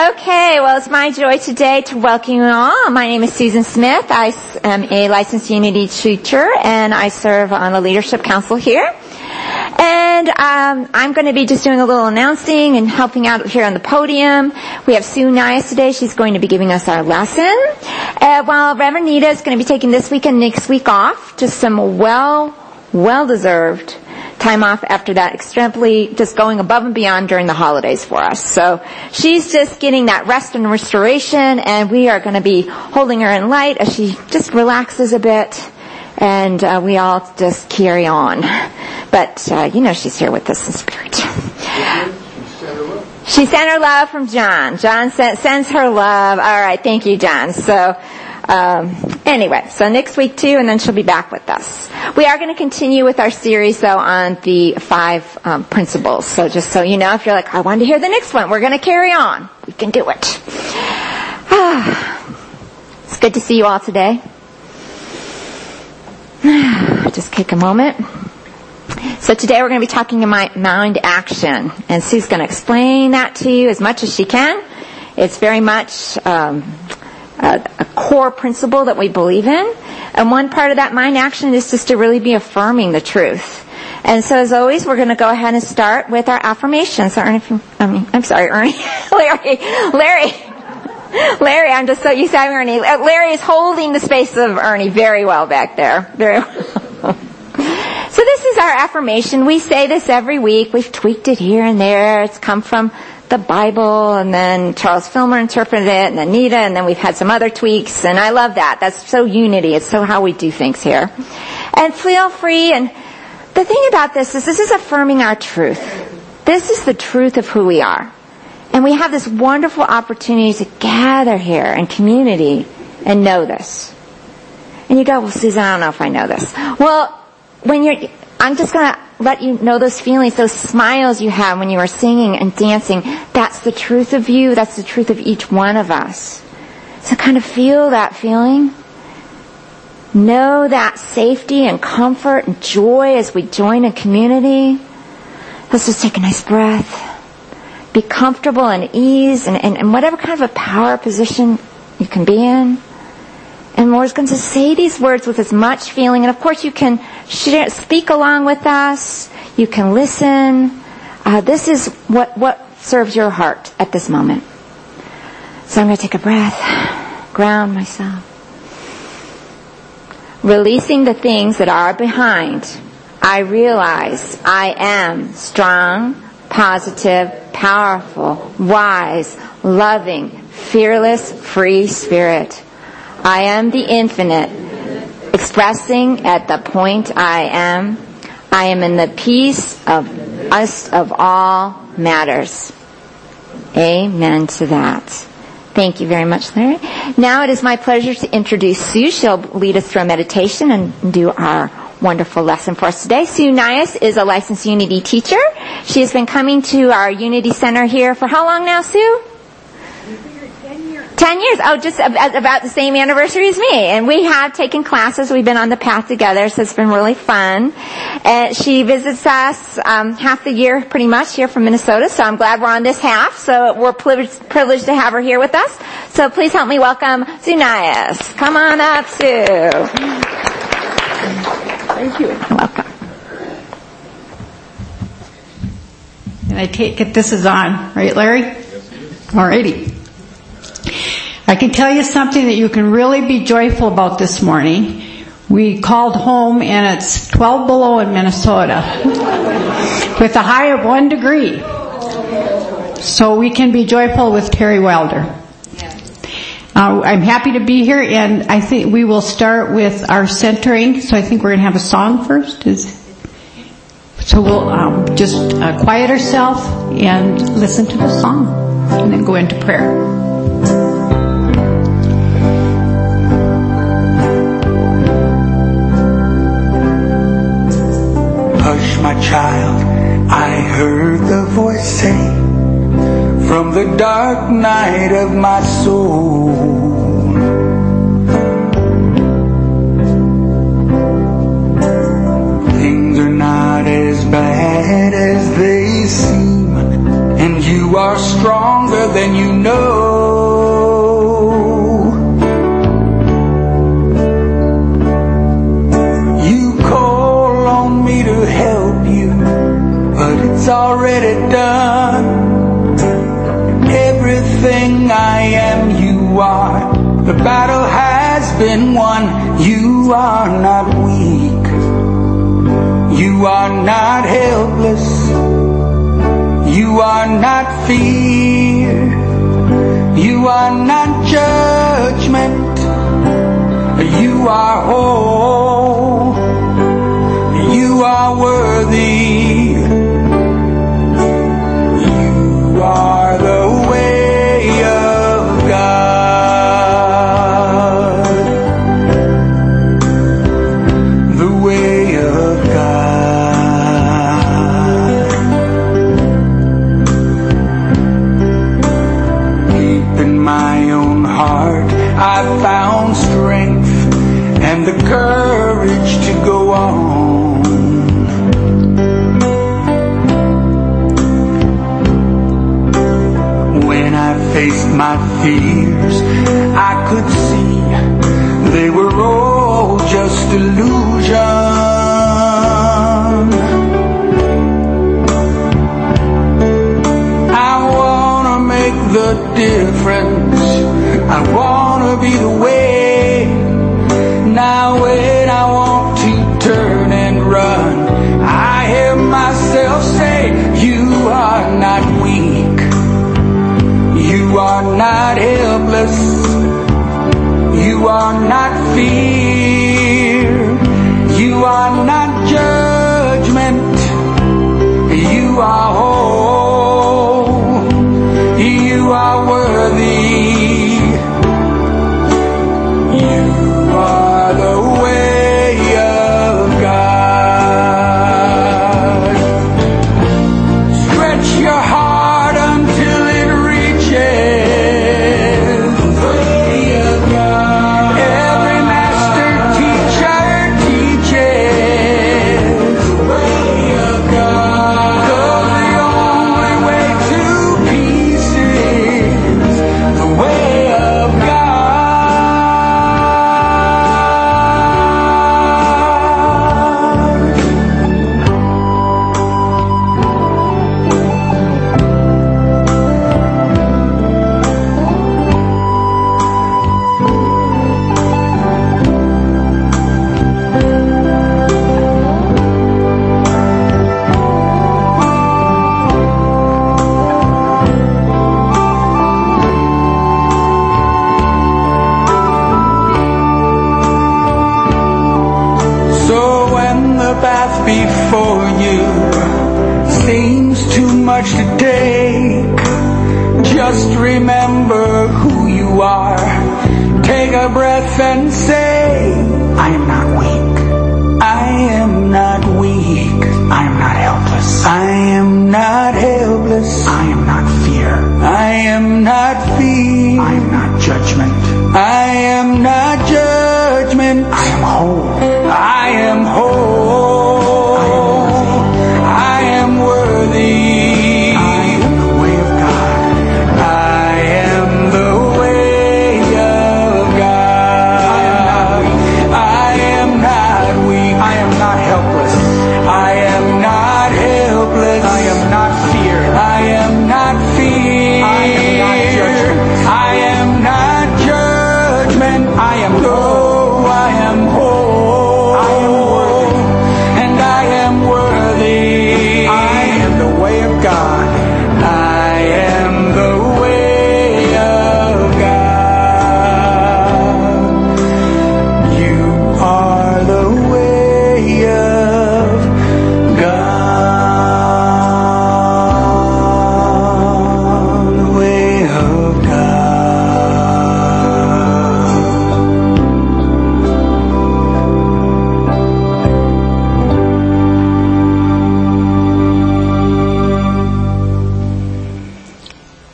Okay, well, it's my joy today to welcome you all. My name is Susan Smith. I am a licensed Unity teacher, and I serve on the Leadership Council here. And um, I'm going to be just doing a little announcing and helping out here on the podium. We have Sue Nias today. She's going to be giving us our lesson. Uh, while Reverend Nita is going to be taking this week and next week off, just some well, well-deserved time off after that, extremely just going above and beyond during the holidays for us. So she's just getting that rest and restoration and we are going to be holding her in light as she just relaxes a bit and uh, we all just carry on. But uh, you know she's here with us in spirit. She sent her love from John. John sent, sends her love. All right, thank you, John. So um, anyway, so next week too, and then she'll be back with us. We are going to continue with our series though on the five um, principles. So just so you know, if you're like, I want to hear the next one, we're going to carry on. We can do it. Ah, it's good to see you all today. Just take a moment. So today we're going to be talking about mind action, and Sue's going to explain that to you as much as she can. It's very much um, a, a core principle that we believe in. And one part of that mind action is just to really be affirming the truth. And so as always, we're going to go ahead and start with our affirmations. So Ernie, I mean, I'm sorry, Ernie, Larry, Larry, Larry, I'm just so used to having Ernie. Uh, Larry is holding the space of Ernie very well back there. Very well. so this is our affirmation. We say this every week. We've tweaked it here and there. It's come from the Bible, and then Charles Fillmore interpreted it, and Anita, and then we've had some other tweaks, and I love that. That's so unity. It's so how we do things here. And feel free, and the thing about this is this is affirming our truth. This is the truth of who we are. And we have this wonderful opportunity to gather here in community and know this. And you go, well, Susan, I don't know if I know this. Well, when you're, I'm just gonna let you know those feelings, those smiles you have when you are singing and dancing. That's the truth of you. That's the truth of each one of us. So kind of feel that feeling. Know that safety and comfort and joy as we join a community. Let's just take a nice breath. Be comfortable and ease and, and, and whatever kind of a power position you can be in. And we're going to say these words with as much feeling. And of course you can share, speak along with us. You can listen. Uh, this is what, what serves your heart at this moment. So I'm going to take a breath, ground myself. Releasing the things that are behind, I realize I am strong, positive, powerful, wise, loving, fearless, free spirit. I am the infinite, expressing at the point I am. I am in the peace of us of all matters. Amen to that. Thank you very much, Larry. Now it is my pleasure to introduce Sue. She'll lead us through a meditation and do our wonderful lesson for us today. Sue Nias is a licensed Unity teacher. She has been coming to our Unity Center here for how long now, Sue? Ten years. Oh, just about the same anniversary as me. And we have taken classes. We've been on the path together, so it's been really fun. And she visits us um, half the year, pretty much, here from Minnesota. So I'm glad we're on this half. So we're privileged, privileged to have her here with us. So please help me welcome Sue Nias. Come on up, Sue. Thank you. You're welcome. And I take it this is on, right, Larry? Yes, it is. Alrighty. I can tell you something that you can really be joyful about this morning. We called home and it's 12 below in Minnesota with a high of one degree. So we can be joyful with Terry Wilder. Uh, I'm happy to be here and I think we will start with our centering. So I think we're going to have a song first. Is, so we'll um, just uh, quiet ourselves and listen to the song and then go into prayer. Hush, my child, I heard the voice say from the dark night of my soul. Things are not as bad as they seem, and you are stronger than you know. to help you, but it's already done. Everything I am, you are. The battle has been won. You are not weak. You are not helpless. You are not fear. You are not judgment. You are whole worthy. You are my fears. I could see they were all just illusion. I wanna make the difference. I wanna be the way. Now when I want to turn and run, I hear myself say, you are not weak. You are not helpless. You are not fear. You are not judgment. You are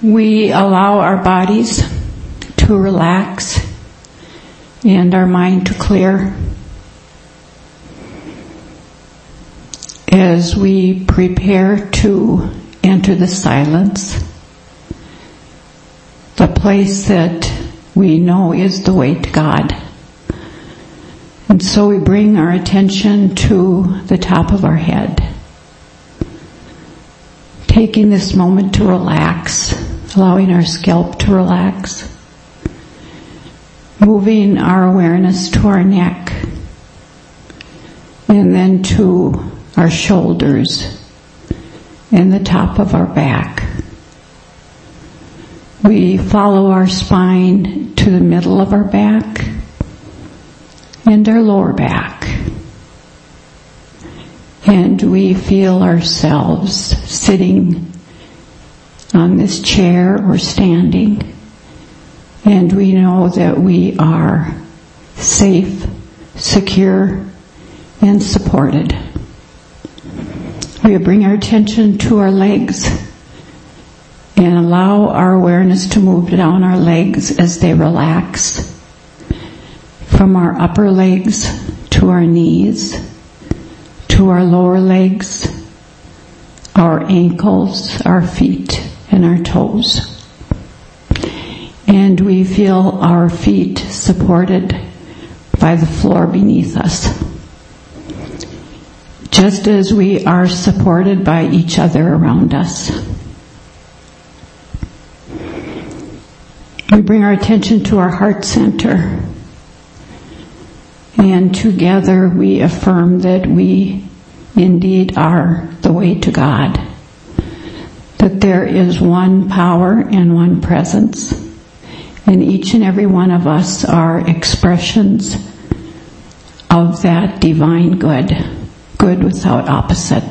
we allow our bodies to relax and our mind to clear as we prepare to enter the silence, the place that we know is the way to God. And so we bring our attention to the top of our head, taking this moment to relax allowing our scalp to relax. Moving our awareness to our neck and then to our shoulders and the top of our back. We follow our spine to the middle of our back and our lower back. And we feel ourselves sitting on this chair or standing. And we know that we are safe, secure, and supported. We bring our attention to our legs and allow our awareness to move down our legs as they relax from our upper legs to our knees, to our lower legs, our ankles, our feet, and our toes. And we feel our feet supported by the floor beneath us. Just as we are supported by each other around us. We bring our attention to our heart center. And together we affirm that we indeed are the way to God. That there is one power and one presence. And each and every one of us are expressions of that divine good. Good without opposite.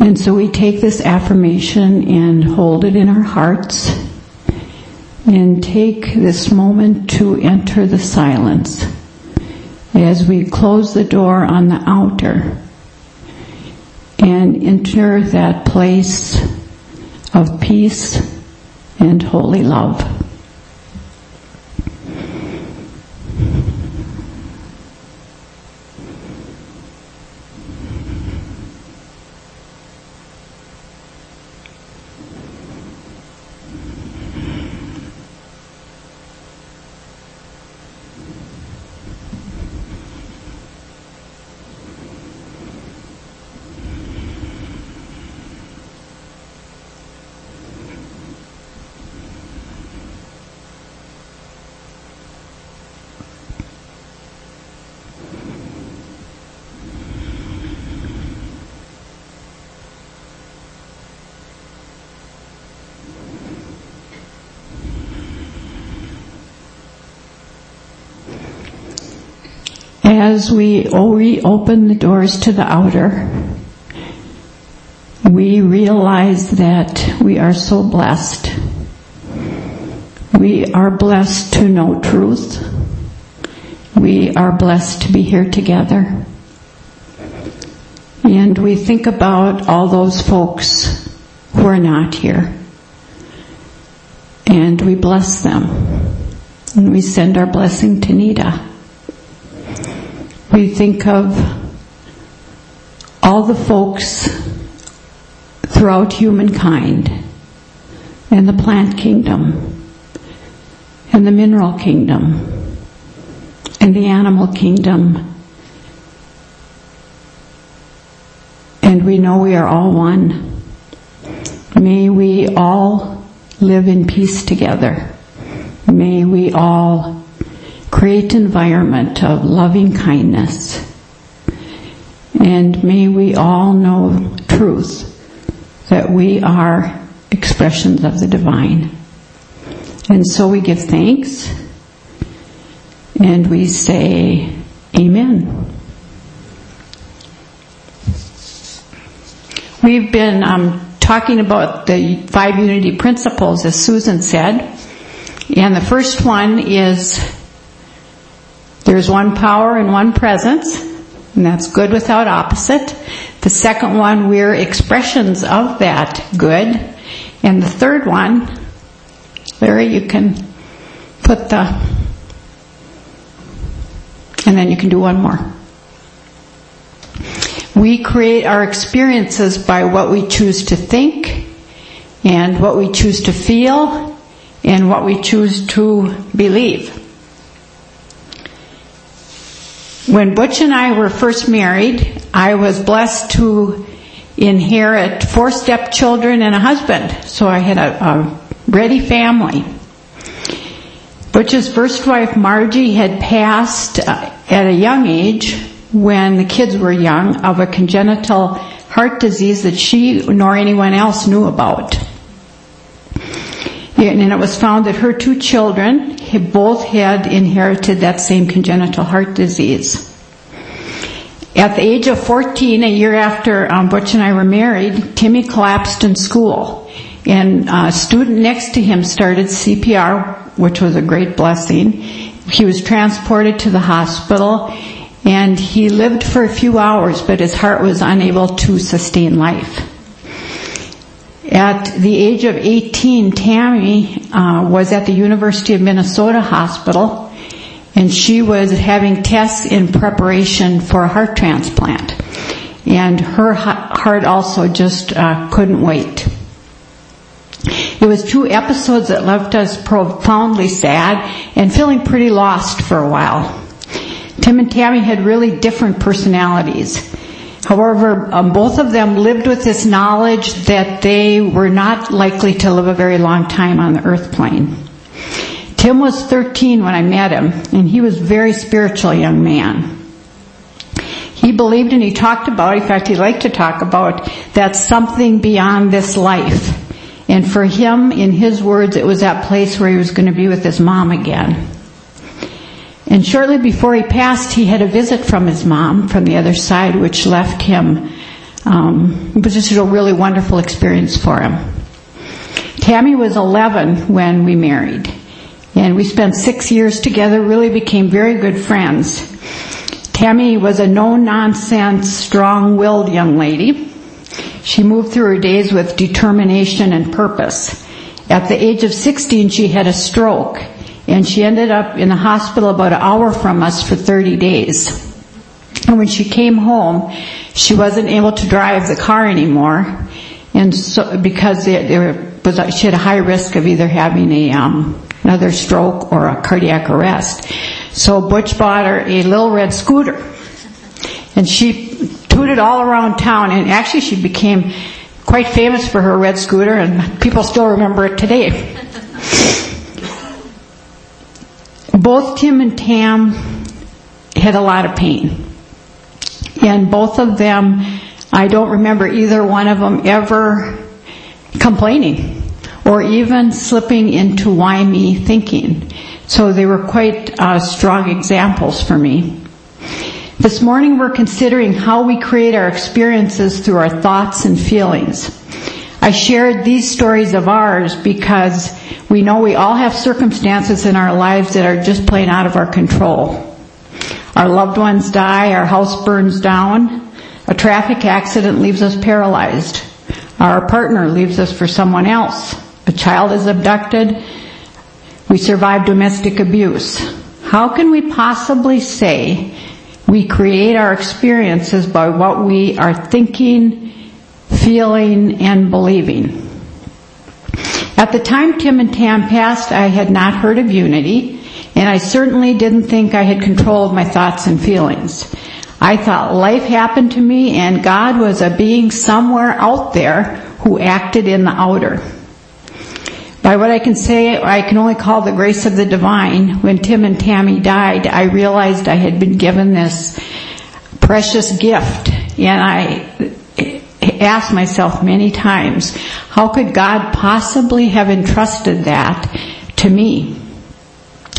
And so we take this affirmation and hold it in our hearts and take this moment to enter the silence as we close the door on the outer and enter that place of peace and holy love. As we reopen the doors to the outer, we realize that we are so blessed. We are blessed to know truth. We are blessed to be here together. And we think about all those folks who are not here. And we bless them. And we send our blessing to Nita. We think of all the folks throughout humankind and the plant kingdom and the mineral kingdom and the animal kingdom. And we know we are all one. May we all live in peace together. May we all create environment of loving kindness. And may we all know truth that we are expressions of the divine. And so we give thanks and we say amen. We've been um, talking about the five unity principles as Susan said. And the first one is there's one power and one presence, and that's good without opposite. The second one, we're expressions of that good. And the third one, Larry, you can put the, and then you can do one more. We create our experiences by what we choose to think and what we choose to feel and what we choose to believe. When Butch and I were first married, I was blessed to inherit four stepchildren and a husband, so I had a, a ready family. Butch's first wife, Margie, had passed uh, at a young age when the kids were young of a congenital heart disease that she nor anyone else knew about. And it was found that her two children both had inherited that same congenital heart disease. At the age of 14, a year after um, Butch and I were married, Timmy collapsed in school. And a student next to him started CPR, which was a great blessing. He was transported to the hospital and he lived for a few hours, but his heart was unable to sustain life. At the age of 18, Tammy uh, was at the University of Minnesota Hospital, and she was having tests in preparation for a heart transplant. And her heart also just uh, couldn't wait. It was two episodes that left us profoundly sad and feeling pretty lost for a while. Tim and Tammy had really different personalities. However, um, both of them lived with this knowledge that they were not likely to live a very long time on the earth plane. Tim was 13 when I met him, and he was a very spiritual young man. He believed and he talked about, in fact, he liked to talk about that something beyond this life. And for him, in his words, it was that place where he was going to be with his mom again. And shortly before he passed, he had a visit from his mom from the other side, which left him, um, it was just a really wonderful experience for him. Tammy was 11 when we married. And we spent six years together, really became very good friends. Tammy was a no-nonsense, strong-willed young lady. She moved through her days with determination and purpose. At the age of 16, she had a stroke and she ended up in the hospital about an hour from us for 30 days. And when she came home, she wasn't able to drive the car anymore, and so because there, was she had a high risk of either having a um, another stroke or a cardiac arrest. So Butch bought her a little red scooter, and she tooted all around town. And actually, she became quite famous for her red scooter, and people still remember it today. both Tim and Tam had a lot of pain. And both of them, I don't remember either one of them ever complaining or even slipping into why me thinking. So they were quite uh, strong examples for me. This morning we're considering how we create our experiences through our thoughts and feelings. I shared these stories of ours because we know we all have circumstances in our lives that are just plain out of our control. Our loved ones die, our house burns down, a traffic accident leaves us paralyzed, our partner leaves us for someone else, a child is abducted, we survive domestic abuse. How can we possibly say we create our experiences by what we are thinking, feeling, and believing. At the time Tim and Tam passed, I had not heard of unity, and I certainly didn't think I had control of my thoughts and feelings. I thought life happened to me and God was a being somewhere out there who acted in the outer. By what I can say, I can only call the grace of the divine. When Tim and Tammy died, I realized I had been given this precious gift and I asked myself many times, how could God possibly have entrusted that to me?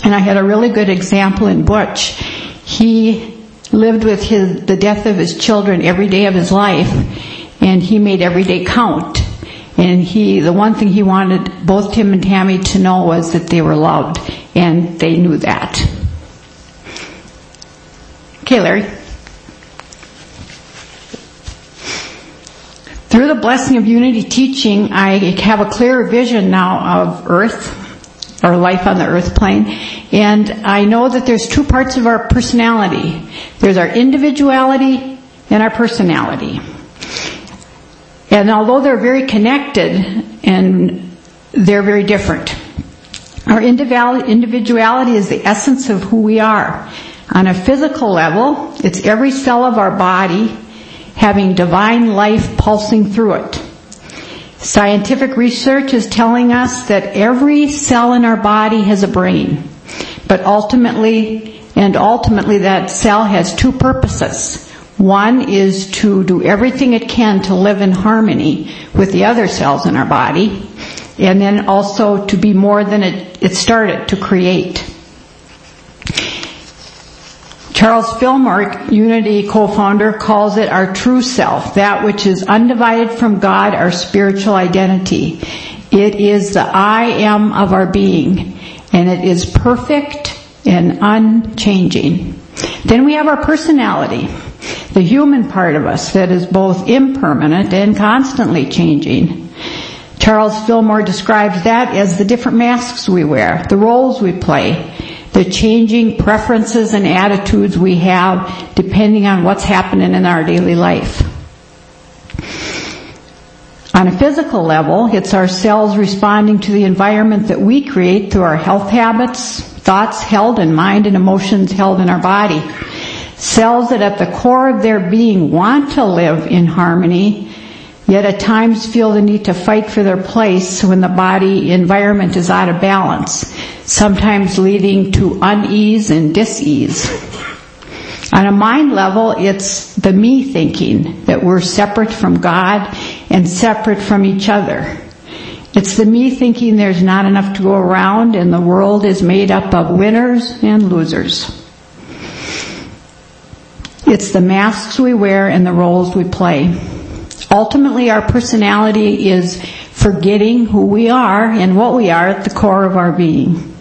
And I had a really good example in Butch. He lived with his, the death of his children every day of his life, and he made every day count. And he, the one thing he wanted both Tim and Tammy to know was that they were loved, and they knew that. Okay, Larry. Through the blessing of unity teaching, I have a clearer vision now of earth, or life on the earth plane, and I know that there's two parts of our personality. There's our individuality and our personality. And although they're very connected and they're very different, our individuality is the essence of who we are. On a physical level, it's every cell of our body having divine life pulsing through it. Scientific research is telling us that every cell in our body has a brain, but ultimately, and ultimately that cell has two purposes. One is to do everything it can to live in harmony with the other cells in our body, and then also to be more than it, it started to create. Charles Fillmore, Unity co-founder, calls it our true self, that which is undivided from God, our spiritual identity. It is the I am of our being, and it is perfect and unchanging. Then we have our personality, the human part of us that is both impermanent and constantly changing. Charles Fillmore describes that as the different masks we wear, the roles we play, the changing preferences and attitudes we have depending on what's happening in our daily life. On a physical level, it's our cells responding to the environment that we create through our health habits, thoughts held in mind and emotions held in our body. Cells that at the core of their being want to live in harmony, yet at times feel the need to fight for their place when the body environment is out of balance sometimes leading to unease and dis-ease. On a mind level, it's the me thinking that we're separate from God and separate from each other. It's the me thinking there's not enough to go around and the world is made up of winners and losers. It's the masks we wear and the roles we play. Ultimately, our personality is forgetting who we are and what we are at the core of our being.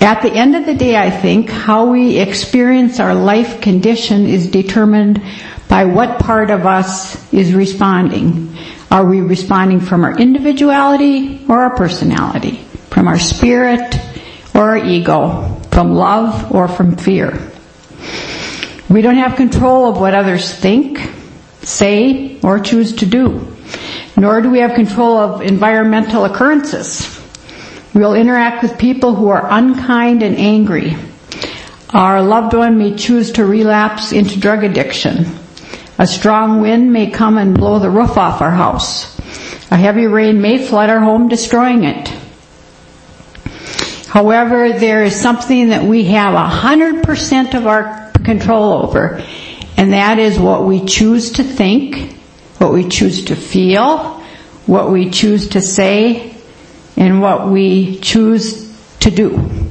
At the end of the day, I think how we experience our life condition is determined by what part of us is responding. Are we responding from our individuality or our personality? From our spirit or our ego? From love or from fear? We don't have control of what others think, say, or choose to do. Nor do we have control of environmental occurrences. We'll interact with people who are unkind and angry. Our loved one may choose to relapse into drug addiction. A strong wind may come and blow the roof off our house. A heavy rain may flood our home, destroying it. However, there is something that we have a hundred percent of our control over, and that is what we choose to think, what we choose to feel, what we choose to say, and what we choose to do.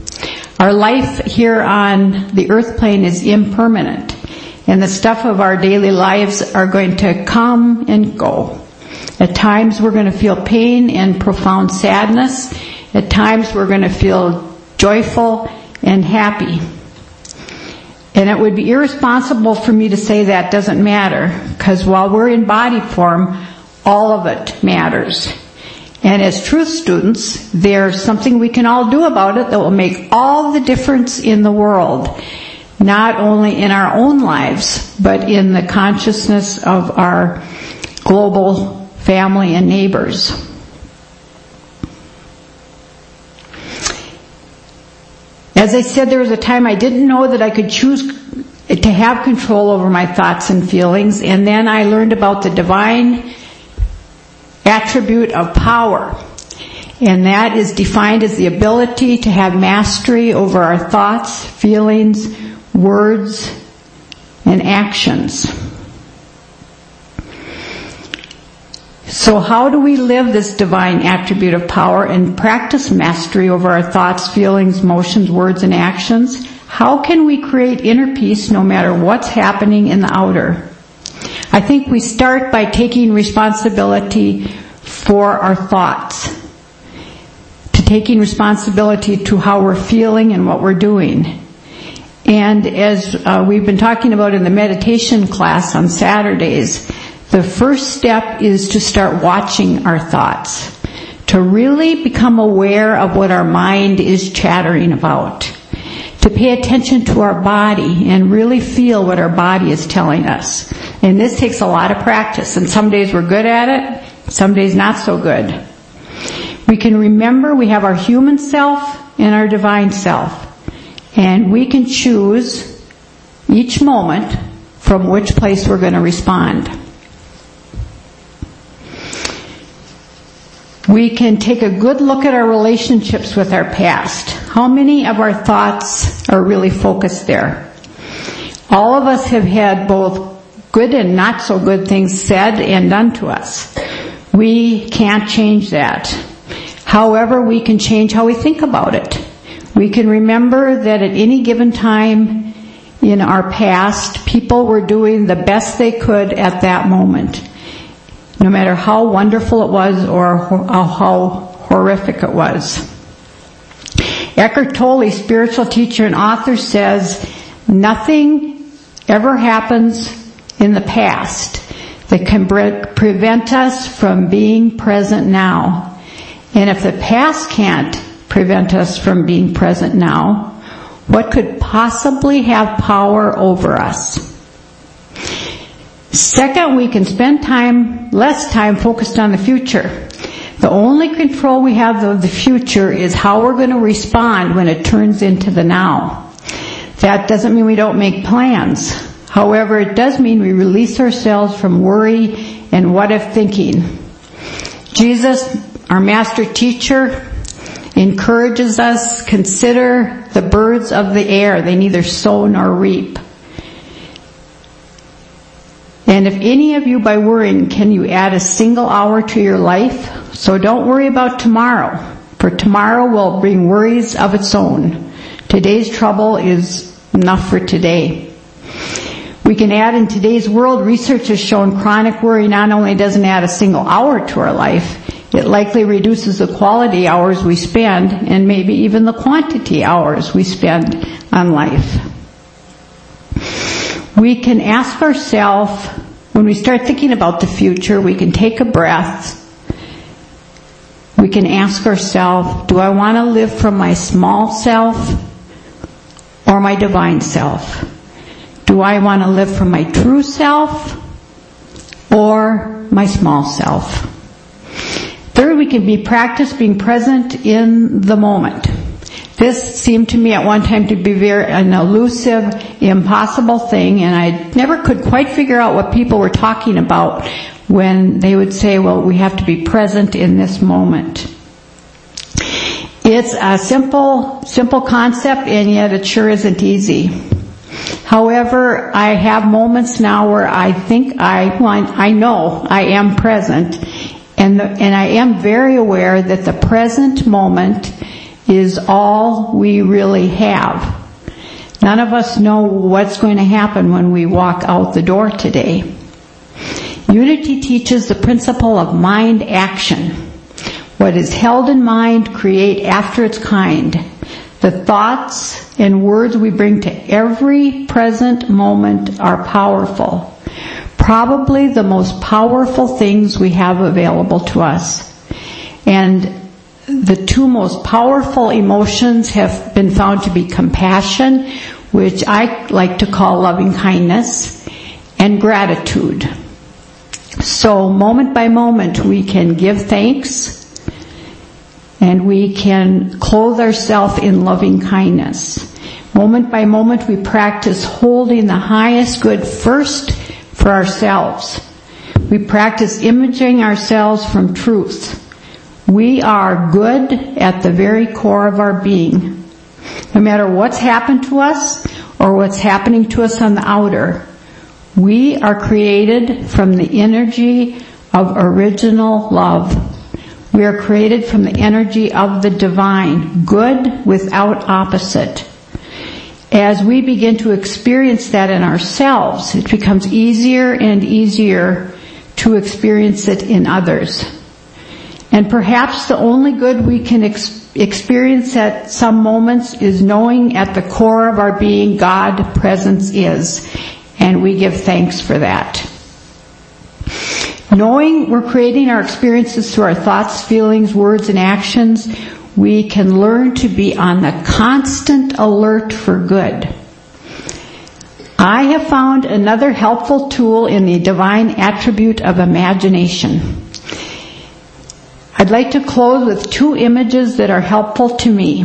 Our life here on the earth plane is impermanent and the stuff of our daily lives are going to come and go. At times we're going to feel pain and profound sadness. At times we're going to feel joyful and happy. And it would be irresponsible for me to say that doesn't matter because while we're in body form, all of it matters. And as truth students, there's something we can all do about it that will make all the difference in the world. Not only in our own lives, but in the consciousness of our global family and neighbors. As I said, there was a time I didn't know that I could choose to have control over my thoughts and feelings, and then I learned about the divine attribute of power. And that is defined as the ability to have mastery over our thoughts, feelings, words, and actions. So how do we live this divine attribute of power and practice mastery over our thoughts, feelings, motions, words, and actions? How can we create inner peace no matter what's happening in the outer? I think we start by taking responsibility for our thoughts, to taking responsibility to how we're feeling and what we're doing. And as uh, we've been talking about in the meditation class on Saturdays, the first step is to start watching our thoughts, to really become aware of what our mind is chattering about to pay attention to our body and really feel what our body is telling us. And this takes a lot of practice, and some days we're good at it, some days not so good. We can remember we have our human self and our divine self. And we can choose each moment from which place we're going to respond. We can take a good look at our relationships with our past. How many of our thoughts are really focused there? All of us have had both good and not so good things said and done to us. We can't change that. However, we can change how we think about it. We can remember that at any given time in our past, people were doing the best they could at that moment no matter how wonderful it was or how horrific it was. Eckhart Tolle, spiritual teacher and author, says nothing ever happens in the past that can prevent us from being present now. And if the past can't prevent us from being present now, what could possibly have power over us? Second, we can spend time, less time focused on the future. The only control we have of the future is how we're going to respond when it turns into the now. That doesn't mean we don't make plans. However, it does mean we release ourselves from worry and what if thinking. Jesus, our master teacher, encourages us, consider the birds of the air. They neither sow nor reap. And if any of you by worrying can you add a single hour to your life? So don't worry about tomorrow, for tomorrow will bring worries of its own. Today's trouble is enough for today. We can add in today's world, research has shown chronic worry not only doesn't add a single hour to our life, it likely reduces the quality hours we spend and maybe even the quantity hours we spend on life we can ask ourselves, when we start thinking about the future, we can take a breath. We can ask ourselves, do I want to live from my small self or my divine self? Do I want to live from my true self or my small self? Third, we can be practice being present in the moment. This seemed to me at one time to be very an elusive, impossible thing, and I never could quite figure out what people were talking about when they would say, well, we have to be present in this moment. It's a simple, simple concept, and yet it sure isn't easy. However, I have moments now where I think I, well, I know I am present, and, the, and I am very aware that the present moment is all we really have. None of us know what's going to happen when we walk out the door today. Unity teaches the principle of mind action. What is held in mind create after its kind. The thoughts and words we bring to every present moment are powerful. Probably the most powerful things we have available to us. And the two most powerful emotions have been found to be compassion, which I like to call loving kindness, and gratitude. So moment by moment we can give thanks and we can clothe ourselves in loving kindness. Moment by moment we practice holding the highest good first for ourselves. We practice imaging ourselves from truth. We are good at the very core of our being. No matter what's happened to us or what's happening to us on the outer, we are created from the energy of original love. We are created from the energy of the divine, good without opposite. As we begin to experience that in ourselves, it becomes easier and easier to experience it in others. And perhaps the only good we can ex- experience at some moments is knowing at the core of our being God presence is. And we give thanks for that. Knowing we're creating our experiences through our thoughts, feelings, words, and actions, we can learn to be on the constant alert for good. I have found another helpful tool in the divine attribute of imagination. I'd like to close with two images that are helpful to me.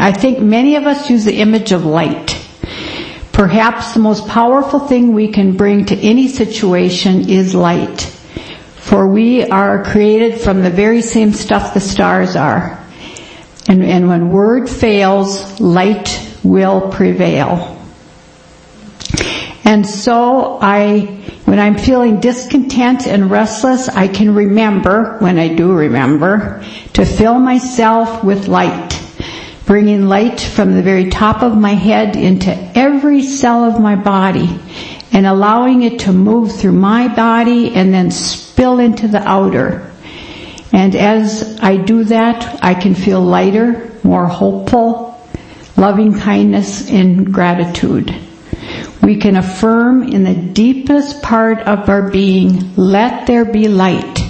I think many of us use the image of light. Perhaps the most powerful thing we can bring to any situation is light. For we are created from the very same stuff the stars are. And, and when word fails, light will prevail. And so I, when I'm feeling discontent and restless, I can remember, when I do remember, to fill myself with light, bringing light from the very top of my head into every cell of my body and allowing it to move through my body and then spill into the outer. And as I do that, I can feel lighter, more hopeful, loving kindness and gratitude. We can affirm in the deepest part of our being, let there be light.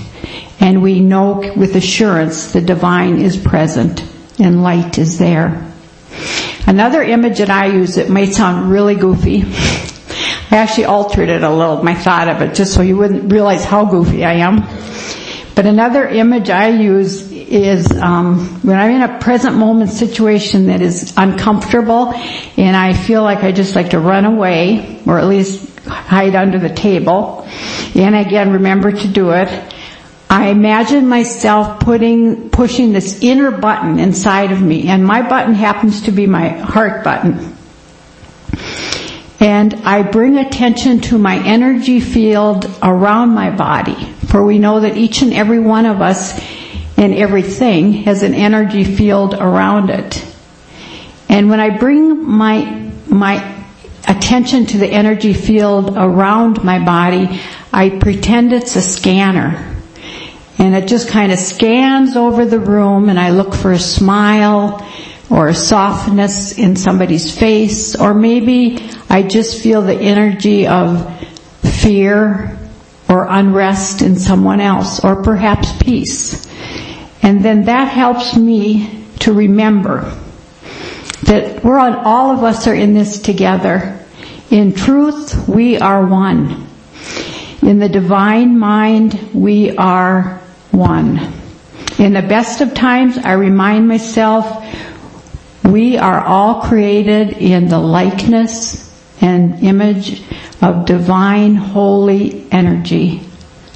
And we know with assurance the divine is present and light is there. Another image that I use, it might sound really goofy. I actually altered it a little, my thought of it, just so you wouldn't realize how goofy I am. But another image I use is um, when I'm in a present moment situation that is uncomfortable and I feel like I just like to run away or at least hide under the table. And again, remember to do it. I imagine myself putting, pushing this inner button inside of me and my button happens to be my heart button. And I bring attention to my energy field around my body. For we know that each and every one of us and everything has an energy field around it. And when I bring my, my attention to the energy field around my body, I pretend it's a scanner. And it just kind of scans over the room and I look for a smile or a softness in somebody's face or maybe I just feel the energy of fear or unrest in someone else or perhaps peace. And then that helps me to remember that we're on, all of us are in this together. In truth, we are one. In the divine mind, we are one. In the best of times, I remind myself we are all created in the likeness and image of divine holy energy,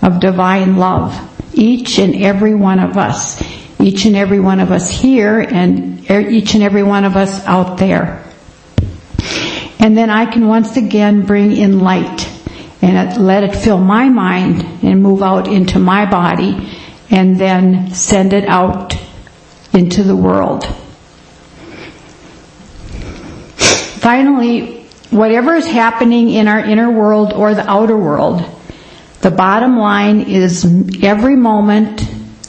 of divine love each and every one of us, each and every one of us here and er, each and every one of us out there. And then I can once again bring in light and let it fill my mind and move out into my body and then send it out into the world. Finally, whatever is happening in our inner world or the outer world, the bottom line is every moment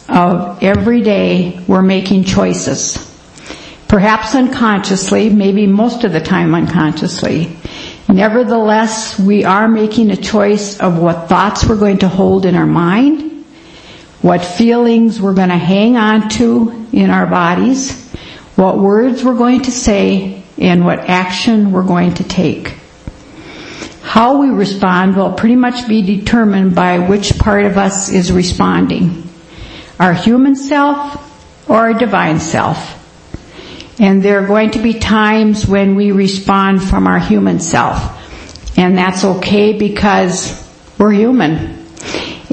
of every day we're making choices. Perhaps unconsciously, maybe most of the time unconsciously. Nevertheless, we are making a choice of what thoughts we're going to hold in our mind, what feelings we're going to hang on to in our bodies, what words we're going to say, and what action we're going to take. How we respond will pretty much be determined by which part of us is responding. Our human self or our divine self. And there are going to be times when we respond from our human self. And that's okay because we're human.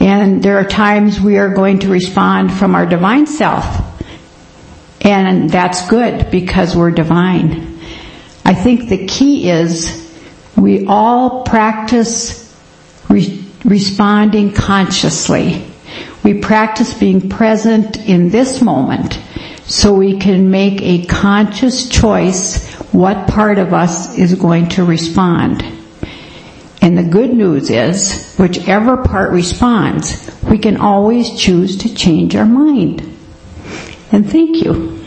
And there are times we are going to respond from our divine self. And that's good because we're divine. I think the key is we all practice re- responding consciously. We practice being present in this moment so we can make a conscious choice what part of us is going to respond. And the good news is, whichever part responds, we can always choose to change our mind. And thank you.